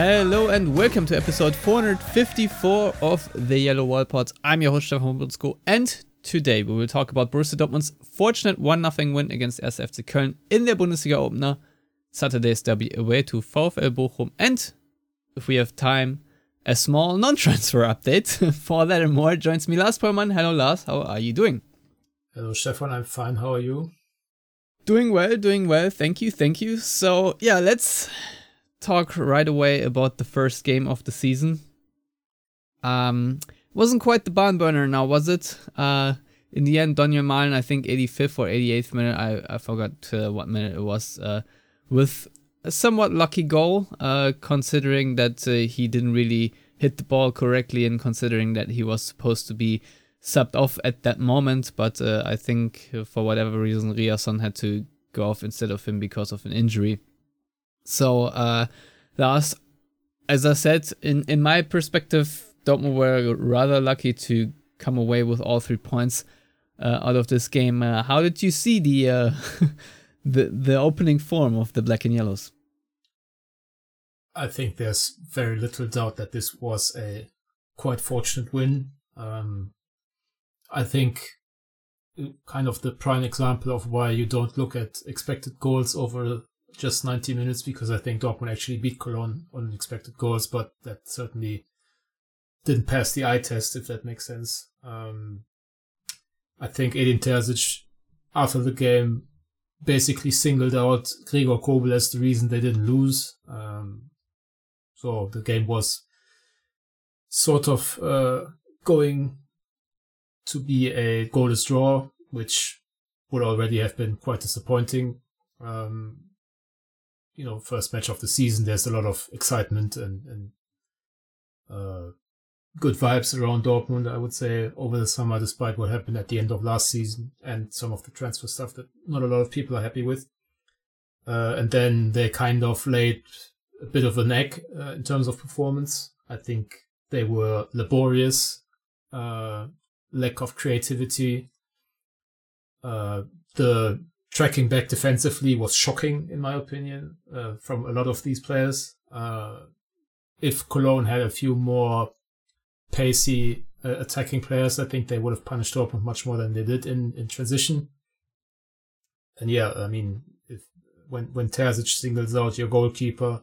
Hello and welcome to episode 454 of the Yellow Wall Pod. I'm your host Stefan Buczko and today we will talk about Borussia Dortmund's fortunate 1-0 win against 1. FC Köln in their Bundesliga opener, Saturday's derby away to VfL Bochum and, if we have time, a small non-transfer update. For that and more joins me Lars Pollmann. Hello Lars, how are you doing? Hello Stefan, I'm fine. How are you? Doing well, doing well. Thank you, thank you. So, yeah, let's talk right away about the first game of the season. Um, wasn't quite the barn burner now, was it? Uh, in the end, Donyell Malen, I think 85th or 88th minute, I, I forgot uh, what minute it was, uh, with a somewhat lucky goal, uh, considering that uh, he didn't really hit the ball correctly and considering that he was supposed to be subbed off at that moment. But uh, I think for whatever reason, Ryerson had to go off instead of him because of an injury. So uh, as I said, in in my perspective, Dortmund were rather lucky to come away with all three points uh, out of this game. Uh, how did you see the uh, the the opening form of the black and yellows? I think there's very little doubt that this was a quite fortunate win. Um, I think kind of the prime example of why you don't look at expected goals over just 90 minutes because I think Dortmund actually beat Cologne on expected goals, but that certainly didn't pass the eye test, if that makes sense. Um, I think Edin Terzic, after the game, basically singled out Gregor Kobel as the reason they didn't lose. Um, so the game was sort of uh, going to be a goalless draw, which would already have been quite disappointing. Um, you know first match of the season. There's a lot of excitement and and uh, good vibes around Dortmund. I would say over the summer, despite what happened at the end of last season and some of the transfer stuff that not a lot of people are happy with. Uh, and then they kind of laid a bit of an egg uh, in terms of performance. I think they were laborious, uh, lack of creativity. Uh, the tracking back defensively was shocking, in my opinion, uh, from a lot of these players. Uh, if Cologne had a few more pacey uh, attacking players, I think they would have punished Dortmund much more than they did in, in transition. And yeah, I mean, if when when Terzic singles out your goalkeeper,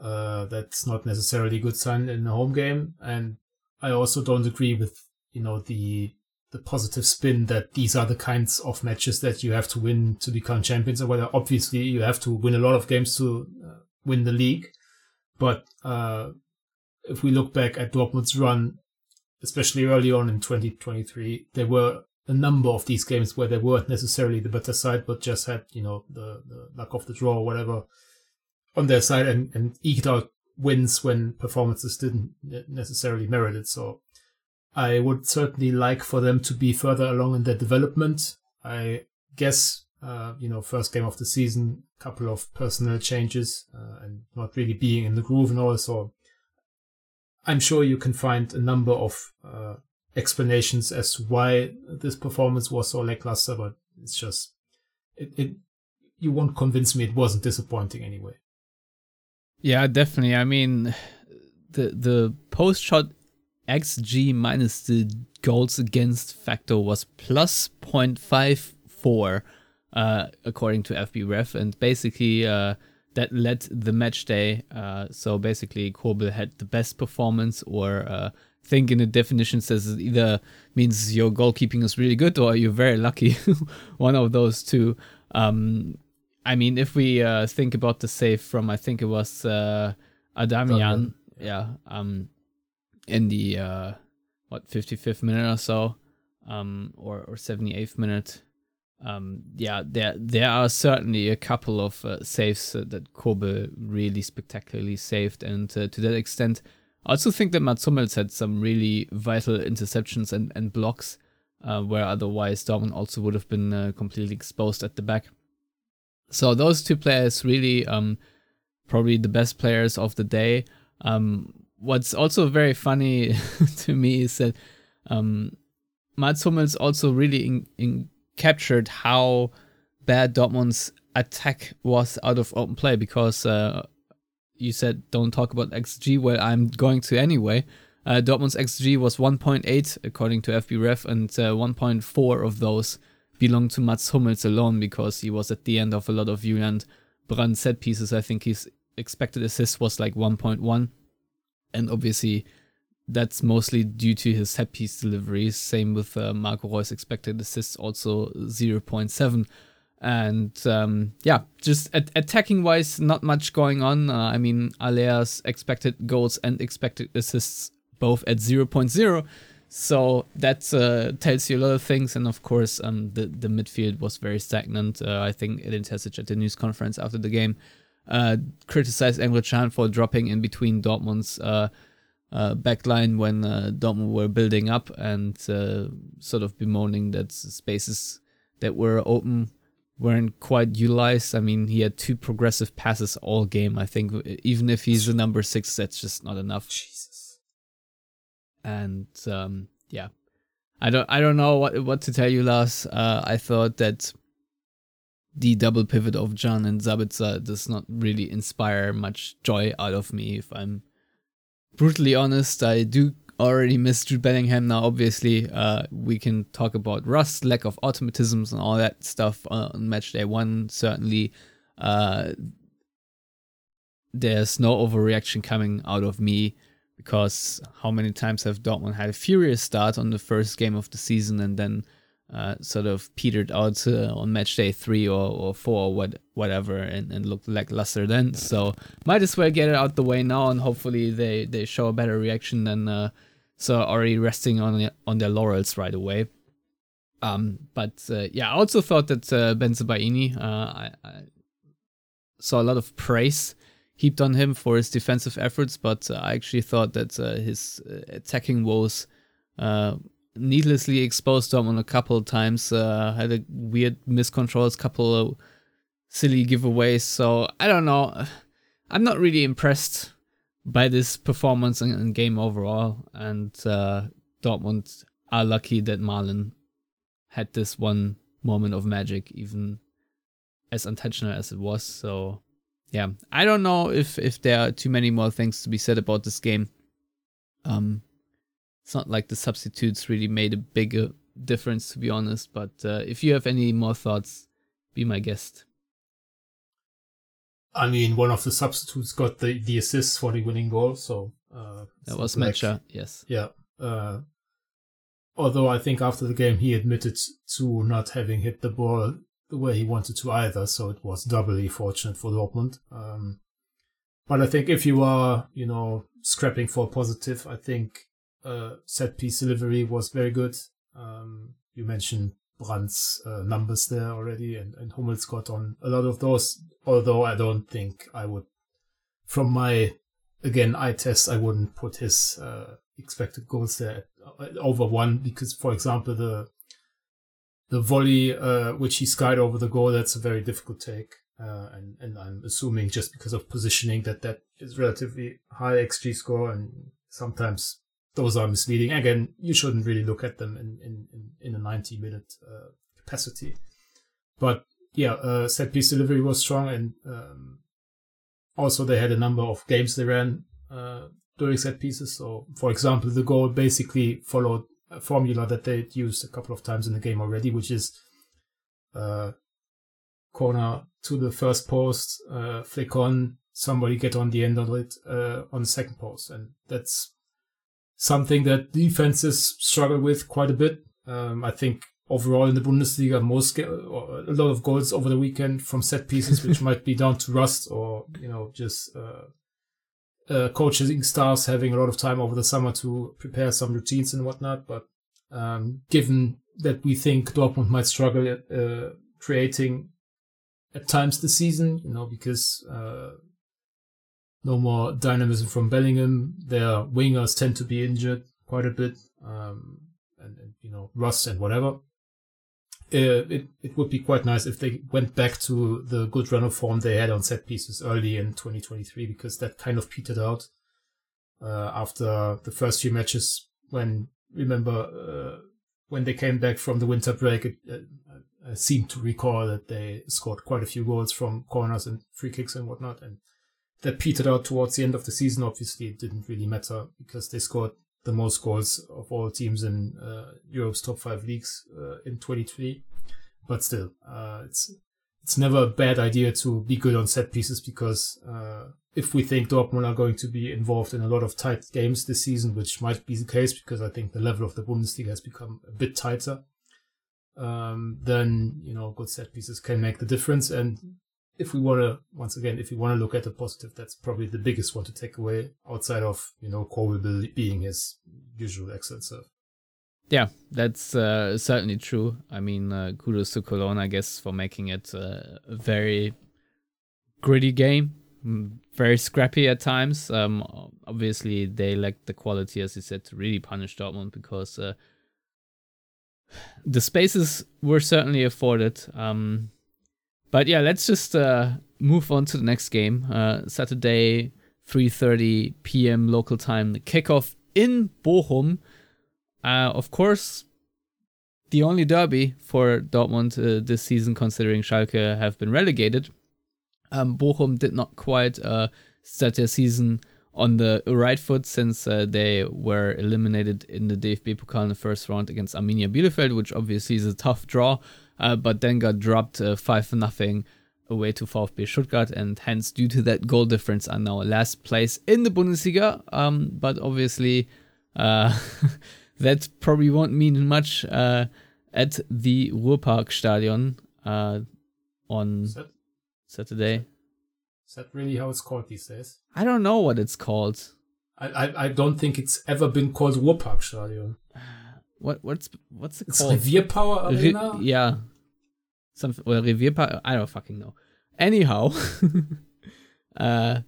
uh, that's not necessarily a good sign in a home game. And I also don't agree with you know the the positive spin that these are the kinds of matches that you have to win to become champions or whether obviously you have to win a lot of games to uh, win the league. But uh, if we look back at Dortmund's run especially early on in 2023 there were a number of these games where they weren't necessarily the better side but just had you know the, the luck of the draw or whatever on their side and, and eked out wins when performances didn't necessarily merit it. So I would certainly like for them to be further along in their development. I guess, uh, you know, first game of the season, couple of personnel changes uh, and not really being in the groove and all. So I'm sure you can find a number of uh, explanations as to why this performance was so lackluster, but it's just, it, it, you won't convince me it wasn't disappointing anyway. Yeah, definitely. I mean, the the post shot XG minus the goals against factor was plus 0.54, uh, according to FBref. And basically, uh, that led the match day. Uh, so basically, Kobel had the best performance, or uh, I think in the definition says it either means your goalkeeping is really good or you're very lucky. One of those two. Um, I mean, if we uh, think about the save from, I think it was uh, Adamyan. Yeah. Um, in the uh, what 55th minute or so, um, or or 78th minute. um, yeah, there there are certainly a couple of uh, saves uh, that Kobel really spectacularly saved, and uh, to that extent, I also think that Mats Hummels had some really vital interceptions and and blocks, uh, where otherwise Dortmund also would have been uh, completely exposed at the back. So those two players really, um, probably the best players of the day. Um, what's also very funny to me is that um, Mats Hummels also really in, in captured how bad Dortmund's attack was out of open play because uh, you said don't talk about XG. Well, I'm going to anyway. Uh, Dortmund's XG was 1.8 according to FBref, and uh, 1.4 of those belong to Mats Hummels alone because he was at the end of a lot of Julian Brandt set pieces. I think his expected assist was like 1.1, and obviously that's mostly due to his set piece deliveries. Same with uh, Marco Reus expected assists, also 0.7. And um, yeah, just at- attacking wise, not much going on. Uh, I mean, Haller's expected goals and expected assists both at 0.0. So that uh, tells you a lot of things. And of course, um, the, the midfield was very stagnant. Uh, I think Edin Terzic at the news conference after the game uh, criticized Can for dropping in between Dortmund's uh, uh, backline when uh, Dortmund were building up and uh, sort of bemoaning that spaces that were open weren't quite utilized. I mean, he had two progressive passes all game. I think even if he's the number six, that's just not enough. Jesus. And um, yeah, I don't I don't know what what to tell you, Lars. Uh, I thought that the double pivot of Can and Sabitzer does not really inspire much joy out of me if I'm brutally honest, I do already miss Jude Bellingham now. Obviously, uh, we can talk about rust, lack of automatisms, and all that stuff on match day one. Certainly, uh, there's no overreaction coming out of me because how many times have Dortmund had a furious start on the first game of the season and then uh, sort of petered out uh, on match day three or, or four or what, whatever and, and looked lackluster then. So might as well get it out the way now and hopefully they, they show a better reaction than uh, so already resting on on their laurels right away. Um, but uh, yeah, I also thought that uh, Bensebaini, uh, I, I saw a lot of praise heaped on him for his defensive efforts, but uh, I actually thought that uh, his attacking woes needlessly exposed Dom on a couple of times. Uh, had a weird miscontrols, couple of silly giveaways. So I don't know. I'm not really impressed by this performance and, and game overall. And uh, Dortmund are lucky that Malen had this one moment of magic, even as intentional as it was. So yeah, I don't know if if there are too many more things to be said about this game. Um, it's not like the substitutes really made a bigger difference, to be honest. But uh, if you have any more thoughts, be my guest. I mean, one of the substitutes got the, the assist for the winning goal, so uh, that was like, Nmecha, yes. Yeah. Uh, although I think after the game he admitted to not having hit the ball the way he wanted to either, so it was doubly fortunate for Dortmund. Um, but I think if you are, you know, scrapping for positive, I think uh, set piece delivery was very good. Um, you mentioned Brandt's uh, numbers there already, and, and Hummels got on a lot of those. Although I don't think I would, from my again eye test, I wouldn't put his uh, expected goals there at, uh, over one because, for example, the the volley uh, which he skied over the goal that's a very difficult take. Uh, and, and I'm assuming just because of positioning that that is relatively high XG score and sometimes those are misleading. Again, you shouldn't really look at them in in in a 90 minute uh, capacity. But yeah, uh, set piece delivery was strong, and um, also they had a number of games they ran uh, during set pieces. So, for example, the goal basically followed a formula that they'd used a couple of times in the game already, which is uh, corner to the first post, uh, flick on, somebody get on the end of it uh, on the second post, and that's something that defenses struggle with quite a bit. Um, I think overall in the Bundesliga, most a lot of goals over the weekend from set pieces, which might be down to rust or you know just uh, uh, coaching stars having a lot of time over the summer to prepare some routines and whatnot. But Um, given that we think Dortmund might struggle at uh, creating at times this season, you know, because uh, no more dynamism from Bellingham. Their wingers tend to be injured quite a bit, um, and, and, you know, rust and whatever. Uh, it it would be quite nice if they went back to the good run of form they had on set pieces early in 2023 because that kind of petered out uh, after the first few matches when remember uh, when they came back from the winter break it, I seem to recall that they scored quite a few goals from corners and free kicks and whatnot and that petered out towards the end of the season obviously it didn't really matter because they scored the most goals of all teams in uh, Europe's top five leagues uh, in 23. But still, uh, it's it's never a bad idea to be good on set pieces because uh, if we think Dortmund are going to be involved in a lot of tight games this season, which might be the case because I think the level of the Bundesliga has become a bit tighter, um, then you know good set pieces can make the difference. And if we want to, once again, if we want to look at the positive, that's probably the biggest one to take away outside of, you know, Colwill being his usual excellent serve. Yeah, that's uh, certainly true. I mean, uh, kudos to Cologne, I guess, for making it uh, a very gritty game, very scrappy at times. Um, obviously, they lacked the quality, as you said, to really punish Dortmund because uh, the spaces were certainly afforded. Um, but yeah, let's just uh, move on to the next game. Uh, Saturday, 3:30 p.m. local time, the kickoff in Bochum. Uh, of course, the only derby for Dortmund uh, this season, considering Schalke have been relegated. Um, Bochum did not quite uh, start their season on the right foot since uh, they were eliminated in the DFB Pokal in the first round against Arminia Bielefeld, which obviously is a tough draw uh, but then got dropped uh, 5 nothing away to VfB Stuttgart, and hence, due to that goal difference, are now last place in the Bundesliga. Um, but obviously, uh, that probably won't mean much uh, at the Ruhrparkstadion uh, on that, Saturday. Is that really how it's called these days? I don't know what it's called. I, I, I don't think it's ever been called Ruhrparkstadion. What what's what's it It's called? Revierpower Arena? Re- yeah. Something or Revierpark. I don't fucking know. Anyhow, uh,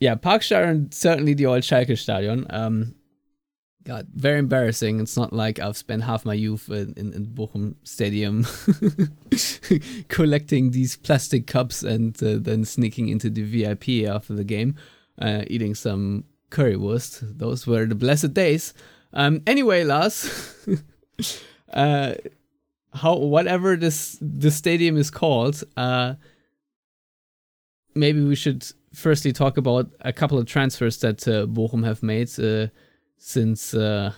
yeah, Parkstadion certainly the old Schalke Stadion. Um, God, very embarrassing. It's not like I've spent half my youth in, in, in Bochum Stadium collecting these plastic cups and uh, then sneaking into the VIP after the game, uh, eating some currywurst. Those were the blessed days. Um, anyway, Lars, uh, how whatever this the stadium is called, uh, maybe we should firstly talk about a couple of transfers that uh, Bochum have made uh, since. Uh,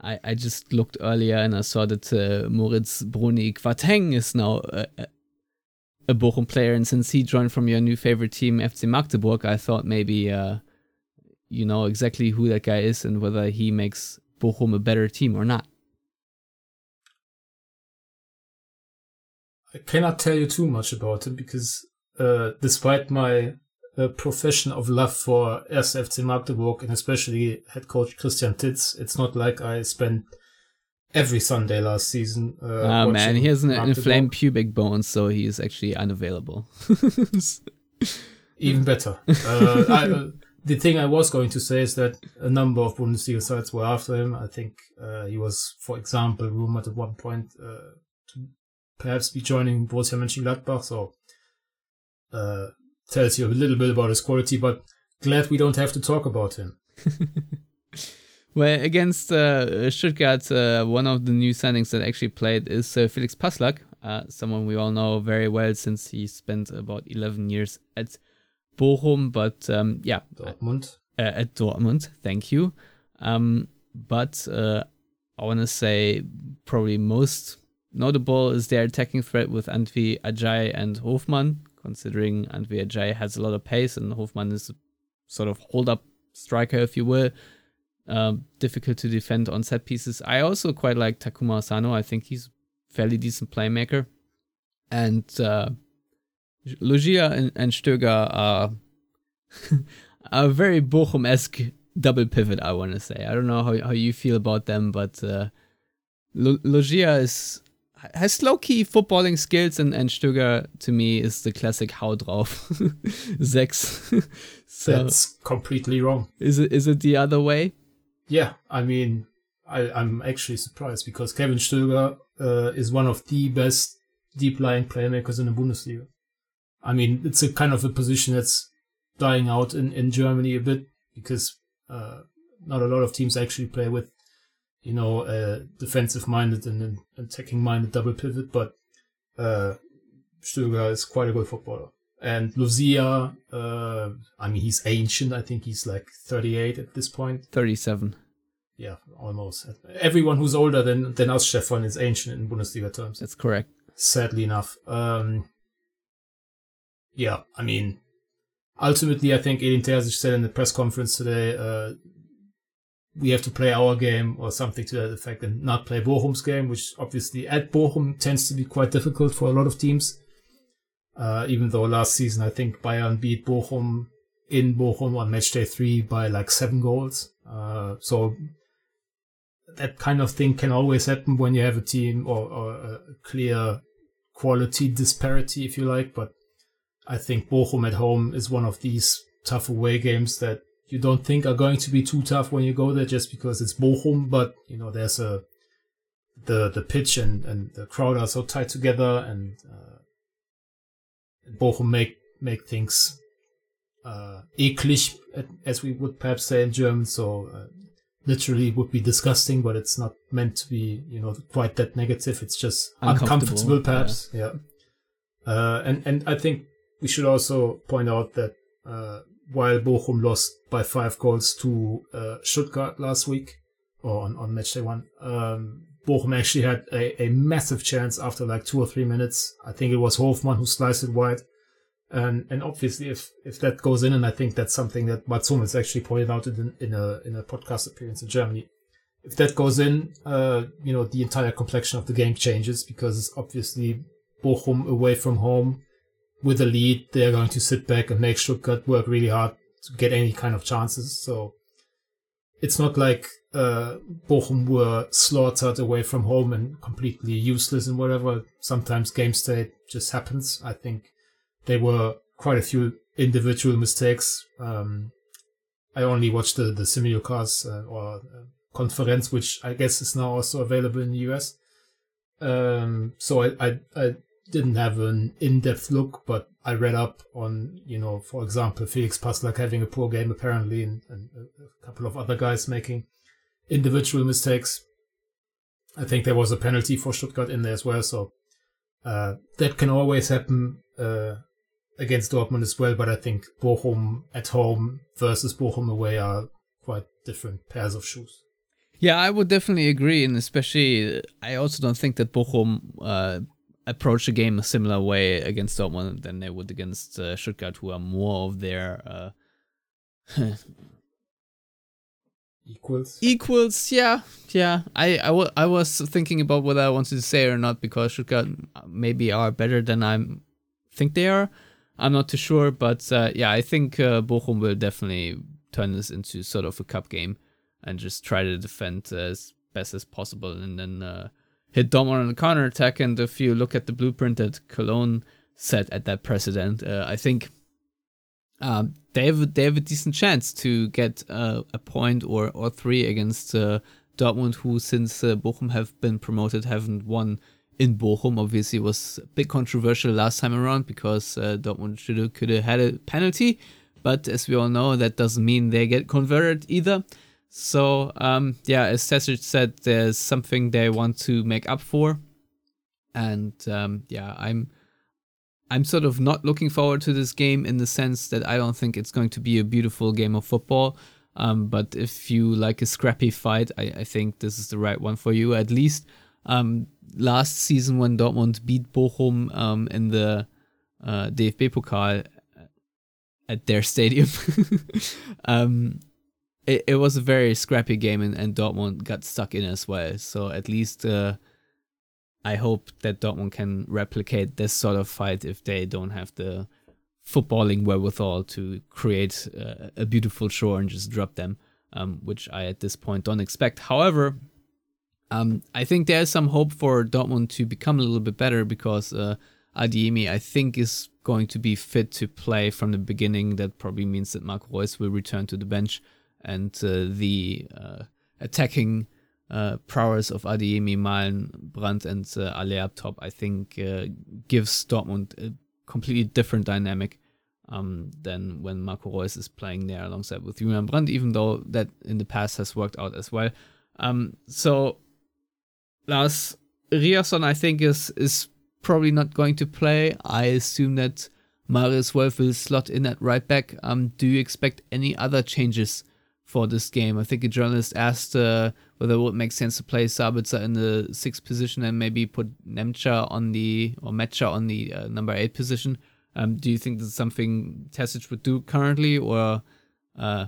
I, I just looked earlier and I saw that uh, Moritz Broni Kwarteng is now a, a Bochum player, and since he joined from your new favorite team, FC Magdeburg, I thought maybe uh, you know exactly who that guy is and whether he makes Bochum a better team or not. I cannot tell you too much about him because uh, despite my uh, profession of love for 1. FC Magdeburg and especially head coach Christian Titz, it's not like I spent every Sunday last season. Uh, oh man, he has an Magdeburg. inflamed pubic bone, so he is actually unavailable. Even better. Uh, I, uh, the thing I was going to say is that a number of Bundesliga sides were after him. I think uh, he was, for example, rumored at one point uh, to perhaps be joining Borussia Mönchengladbach. So uh, tells you a little bit about his quality, but glad we don't have to talk about him. well, against uh, Stuttgart, uh, one of the new signings that actually played is uh, Felix Passlack, uh, someone we all know very well since he spent about 11 years at Bochum, but um, yeah, Dortmund. Uh, at Dortmund. Thank you. Um, but uh, I want to say probably most notable is their attacking threat with Antwi-Adjei and Hofmann, considering Antwi-Adjei has a lot of pace and Hofmann is a sort of hold up striker, if you will. Um, difficult to defend on set pieces. I also quite like Takuma Asano. I think he's fairly decent playmaker. And uh, Losilla and, and Stöger are a very Bochum esque double pivot, I want to say. I don't know how, how you feel about them, but uh, Losilla is has low key footballing skills, and and Stöger to me is the classic Hau drauf sechs. so That's completely wrong. Is it is it the other way? Yeah, I mean, I, I'm actually surprised because Kevin Stöger uh, is one of the best deep lying playmakers in the Bundesliga. I mean, it's a kind of a position that's dying out in, in Germany a bit because uh, not a lot of teams actually play with, you know, a defensive minded and an attacking minded double pivot, but uh, Stöger is quite a good footballer. And Losilla, uh, I mean, he's ancient. I think he's like 38 at this point. 37. Yeah, almost. Everyone who's older than, than us, Stefan, is ancient in Bundesliga terms. That's correct. Sadly enough. Um, yeah, I mean, ultimately, I think Edin Terzic said in the press conference today, uh, we have to play our game or something to that effect and not play Bochum's game, which obviously at Bochum tends to be quite difficult for a lot of teams. Uh, even though last season I think Bayern beat Bochum in Bochum on match day three by like seven goals. Uh, so that kind of thing can always happen when you have a team or, or a clear quality disparity, if you like. But I think Bochum at home is one of these tough away games that you don't think are going to be too tough when you go there just because it's Bochum, but you know there's a the the pitch and, and the crowd are so tight together and uh, Bochum make make things uh, eklig as we would perhaps say in German. So uh, literally would be disgusting, but it's not meant to be you know quite that negative. It's just uncomfortable, uncomfortable perhaps. Yeah. yeah. Uh, and and I think we should also point out that uh, while Bochum lost by five goals to uh, Stuttgart last week, or on, on match day one, um, Bochum actually had a, a massive chance after like two or three minutes. I think it was Hofmann who sliced it wide. And and obviously, if if that goes in, and I think that's something that Mats Hummels actually pointed out in in a in a podcast appearance in Germany. If that goes in, uh, you know, the entire complexion of the game changes because obviously Bochum away from home with a lead, they're going to sit back and make Stuttgart work really hard to get any kind of chances. So it's not like uh, Bochum were slaughtered away from home and completely useless and whatever. Sometimes game state just happens. I think there were quite a few individual mistakes. Um, I only watched the, the simulcast uh, or uh, conference, which I guess is now also available in the US. Um, so I, I, I didn't have an in-depth look, but I read up on, you know, for example, Felix Passlack having a poor game apparently, and, and a couple of other guys making individual mistakes. I think there was a penalty for Stuttgart in there as well, so uh, that can always happen uh, against Dortmund as well. But I think Bochum at home versus Bochum away are quite different pairs of shoes. Yeah, I would definitely agree, and especially I also don't think that Bochum uh, approach the game a similar way against Dortmund than they would against uh, Stuttgart, who are more of their uh, equals. Equals, yeah, yeah. I, I, w- I was thinking about whether I wanted to say or not because Stuttgart maybe are better than I think they are. I'm not too sure, but uh, yeah, I think uh, Bochum will definitely turn this into sort of a cup game and just try to defend as best as possible and then uh, hit Dortmund on the counter attack. And if you look at the blueprint that Cologne set at that precedent, uh, I think um, they have they have a decent chance to get uh, a point or or three against uh, Dortmund, who since uh, Bochum have been promoted haven't won in Bochum. Obviously, was a bit controversial last time around because uh, Dortmund should have could have had a penalty, but as we all know, that doesn't mean they get converted either. So um, yeah, as Terzic said, there's something they want to make up for, and um, yeah, I'm I'm sort of not looking forward to this game in the sense that I don't think it's going to be a beautiful game of football. Um, but if you like a scrappy fight, I, I, think this is the right one for you. At least um, last season when Dortmund beat Bochum um, in the uh, DFB Pokal at their stadium, um, it, it was a very scrappy game and, and Dortmund got stuck in as well. So at least uh, I hope that Dortmund can replicate this sort of fight if they don't have the footballing wherewithal to create uh, a beautiful show and just drop them, um, which I at this point don't expect. However, Um, I think there's some hope for Dortmund to become a little bit better because uh, Adeyemi, I think, is going to be fit to play from the beginning. That probably means that Marco Reus will return to the bench, and uh, the uh, attacking uh, prowess of Adeyemi, Malen, Brandt, and uh, top, I think, gives Dortmund a completely different dynamic um, than when Marco Reus is playing there alongside with Julian Brandt, even though that in the past has worked out as well. Um, so Lars Ryerson, I think, is is probably not going to play. I assume that Marius Wolf will slot in at right back. Um, do you expect any other changes for this game? I think a journalist asked uh, whether it would make sense to play Sabitzer in the sixth position and maybe put Nmecha on the or Nmecha on the uh, number eight position. Um, do you think this is something Terzic would do currently, or uh,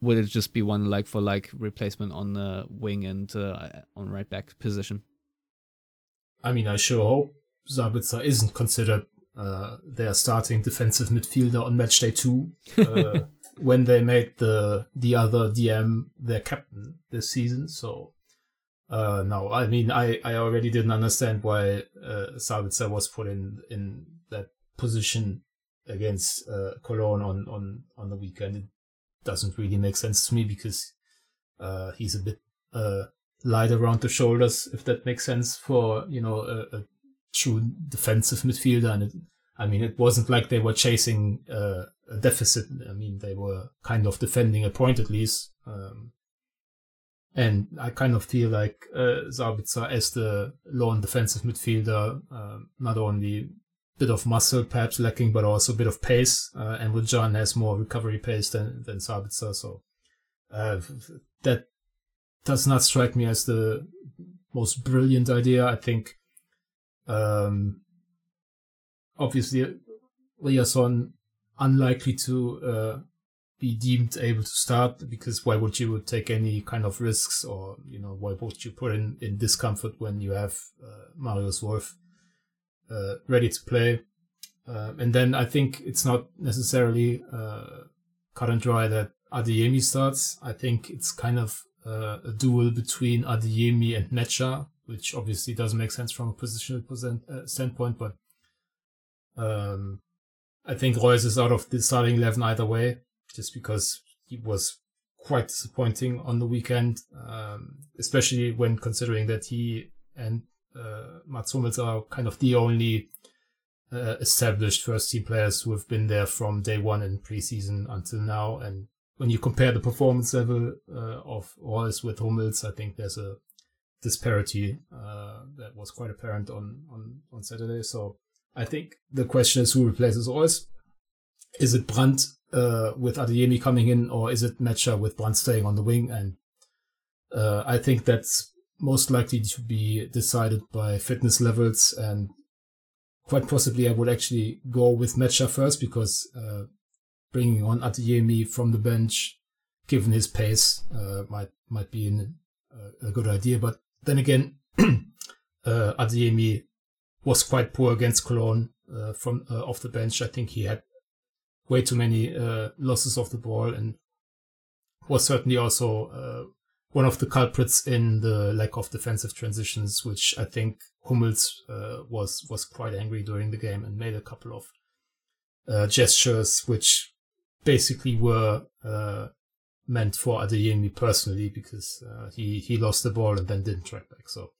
would it just be one like for like replacement on the wing and uh, on right back position? I mean, I sure hope Sabitzer isn't considered uh, their starting defensive midfielder on match day two uh, when they made the the other DM their captain this season. So uh, no, I mean, I, I already didn't understand why uh, Sabitzer was put in in that position against uh, Cologne on on on the weekend. It doesn't really make sense to me because uh, he's a bit uh, light around the shoulders, if that makes sense for you know a, a true defensive midfielder. And it, I mean, it wasn't like they were chasing uh, a deficit. I mean, they were kind of defending a point at least. Um, and I kind of feel like uh, as the lone defensive midfielder, uh, not only bit of muscle perhaps lacking, but also a bit of pace. Uh, and Can has more recovery pace than than Sabitzer, so uh, that does not strike me as the most brilliant idea. I think, um, obviously, Ryerson unlikely to uh, be deemed able to start because why would you take any kind of risks or you know why would you put in in discomfort when you have uh, Marius Wolf uh, ready to play. Uh, and then I think it's not necessarily uh, cut and dry that Adeyemi starts. I think it's kind of uh, a duel between Adeyemi and Nmecha, which obviously doesn't make sense from a positional present, uh, standpoint, but um, I think Reus is out of the starting 11 either way, just because he was quite disappointing on the weekend, um, especially when considering that he and uh, Mats Hummels are kind of the only uh, established first team players who have been there from day one in preseason until now. And when you compare the performance level uh, of Reus with Hummels, I think there's a disparity uh, that was quite apparent on, on, on Saturday. So I think the question is who replaces Reus. Is it Brandt uh, with Adeyemi coming in, or is it Nmecha with Brandt staying on the wing? And uh, I think that's most likely to be decided by fitness levels and quite possibly I would actually go with Nmecha first because uh, bringing on Adeyemi from the bench, given his pace, uh, might might be an, uh, a good idea. But then again, uh, Adeyemi was quite poor against Cologne uh, from uh, off the bench. I think he had way too many uh, losses of the ball and was certainly also one of the culprits in the lack of defensive transitions, which I think Hummels uh, was was quite angry during the game and made a couple of uh, gestures which basically were uh, meant for Adeyemi personally because uh, he he lost the ball and then didn't track back. So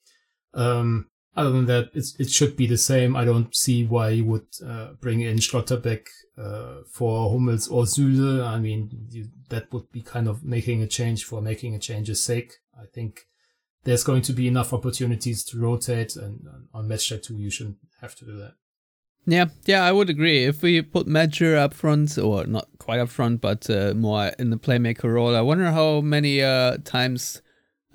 um, other than that, it should be the same. I don't see why you would uh, bring in Schlotterbeck uh, for Hummels or Süle. I mean, you, that would be kind of making a change for making a change's sake. I think there's going to be enough opportunities to rotate, and on match two, you shouldn't have to do that. Yeah, yeah, I would agree. If we put Nmecha up front, or not quite up front, but uh, more in the playmaker role, I wonder how many uh, times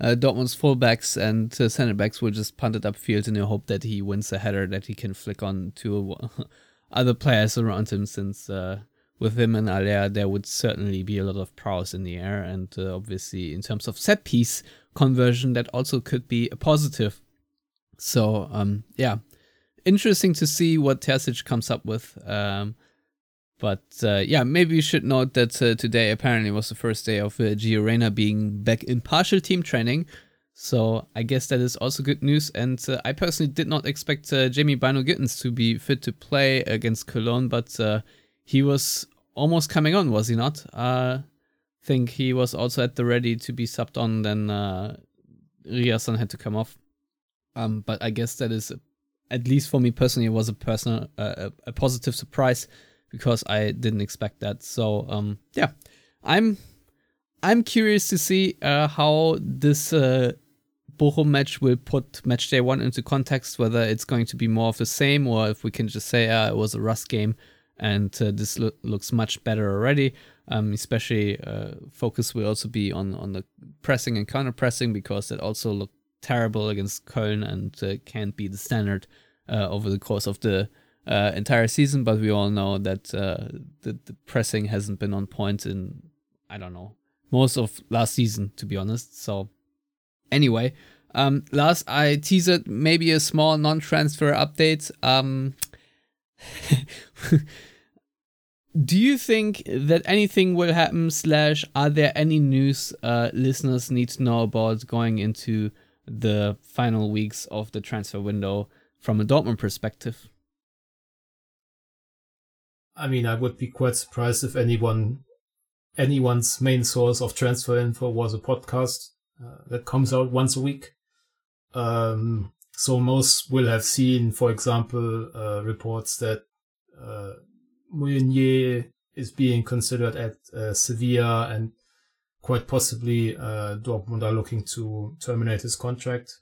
uh, Dortmund's fullbacks and uh, center backs will just punt it upfield in the hope that he wins a header that he can flick on to other players around him. Since uh, with him and Haller, there would certainly be a lot of prowess in the air, and uh, obviously in terms of set piece conversion, that also could be a positive. So um, yeah, interesting to see what Terzic comes up with. Um, but uh, yeah, maybe you should note that uh, today apparently was the first day of uh, Gio Reyna being back in partial team training. So I guess that is also good news. And uh, I personally did not expect uh, Jamie Bynoe-Gittens to be fit to play against Cologne, but uh, he was almost coming on, was he not? Uh, I think he was also at the ready to be subbed on. Then uh, Ryerson had to come off. Um, but I guess that is, at least for me personally, it was a personal, uh, a positive surprise because I didn't expect that. So um, yeah, I'm I'm curious to see uh, how this uh, Bochum match will put match day one into context. Whether it's going to be more of the same, or if we can just say uh, it was a rust game and uh, this lo- looks much better already. Um, especially uh, focus will also be on on the pressing and counter pressing because it also looked terrible against Köln and uh, can't be the standard uh, over the course of the uh, entire season. But we all know that uh, the, the pressing hasn't been on point in I don't know most of last season, to be honest. So anyway, um, last I teased maybe a small non-transfer update. Um, do you think that anything will happen? Slash, are there any news uh, listeners need to know about going into the final weeks of the transfer window from a Dortmund perspective? I mean, I would be quite surprised if anyone, anyone's main source of transfer info was a podcast uh, that comes out once a week. Um, so most will have seen, for example, uh, reports that uh, Meunier is being considered at uh, Sevilla and quite possibly uh, Dortmund are looking to terminate his contract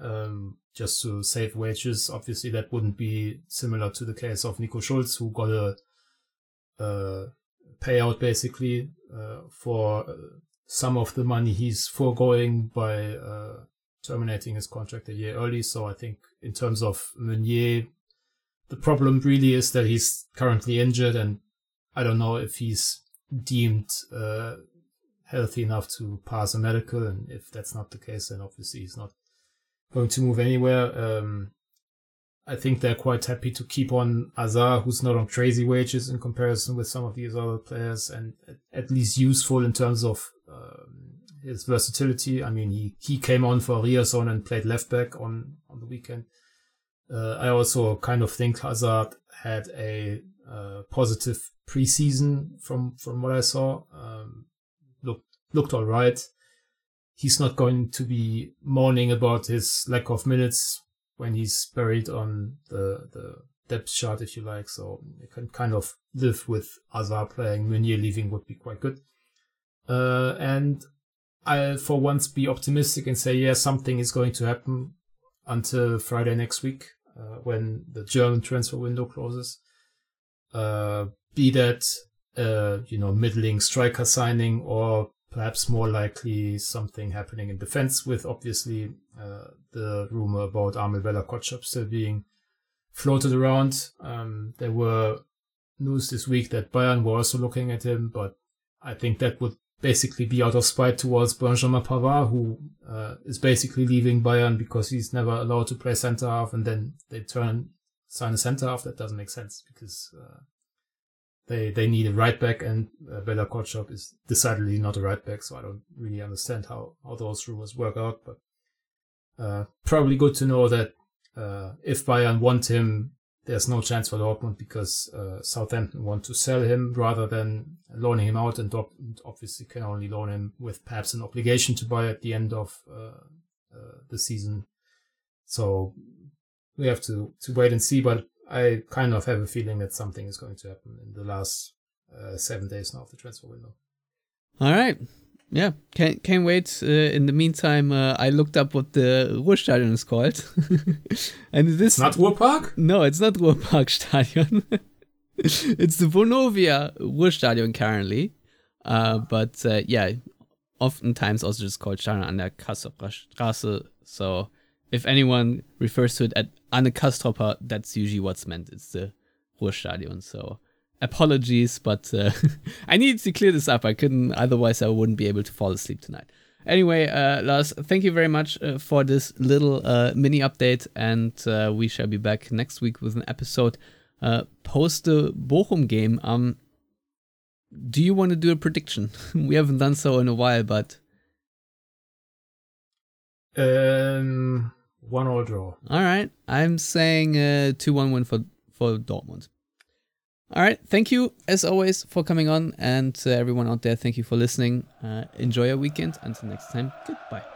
um, just to save wages. Obviously, that wouldn't be similar to the case of Nico Schulz, who got a payout basically uh, for uh, some of the money he's foregoing by uh, terminating his contract a year early. So I think in terms of Meunier, the problem really is that he's currently injured, and I don't know if he's deemed uh, healthy enough to pass a medical. And if that's not the case, then obviously he's not going to move anywhere. Um, I think they're quite happy to keep on Hazard, who's not on crazy wages in comparison with some of these other players, and at least useful in terms of um, his versatility. I mean, he, he came on for Ryerson and played left back on, on the weekend. Uh, I also kind of think Hazard had a uh, positive preseason from from what I saw. Um, looked looked all right. He's not going to be mourning about his lack of minutes when he's buried on the the depth chart, if you like. So you can kind of live with Hazard playing. Meunier leaving would be quite good. Uh, and I'll for once be optimistic and say, yeah, something is going to happen until Friday next week uh, when the German transfer window closes. Uh, be that uh, you know middling striker signing or perhaps more likely something happening in defense with obviously uh, the rumor about Armel Bella Kotchap still being floated around. Um, there were news this week that Bayern were also looking at him, but I think that would basically be out of spite towards Benjamin Pavard, who uh, is basically leaving Bayern because he's never allowed to play center half, and then they turn sign a center half. That doesn't make sense because uh, they they need a right back, and uh, Bella Kotchap is decidedly not a right back, so I don't really understand how how those rumors work out. But uh, probably good to know that uh, if Bayern want him, there's no chance for Dortmund because uh, Southampton want to sell him rather than loaning him out, and Dortmund obviously can only loan him with perhaps an obligation to buy at the end of uh, uh, the season. So we have to to wait and see, but I kind of have a feeling that something is going to happen in the last uh, seven days now of the transfer window. All right, yeah, can't can't wait. Uh, in the meantime, uh, I looked up what the Ruhrstadion is called, and this not Ruhrpark. No, it's not Ruhrparkstadion. it's the Vonovia Ruhrstadion currently, uh, but uh, yeah, oftentimes also just called Stadion an der Castroper Straße. So if anyone refers to it at Anne Castroper, that's usually what's meant. It's the Ruhrstadion. So apologies, but uh, I needed to clear this up. I couldn't, otherwise, I wouldn't be able to fall asleep tonight. Anyway, uh, Lars, thank you very much uh, for this little uh, mini update, and uh, we shall be back next week with an episode uh, post the Bochum game. Um, do you want to do a prediction? we haven't done so in a while, but Um, one all draw. All right. I'm saying uh 2-1 win for for Dortmund. All right. Thank you as always for coming on and uh, everyone out there thank you for listening. Uh, enjoy your weekend until next time. Goodbye.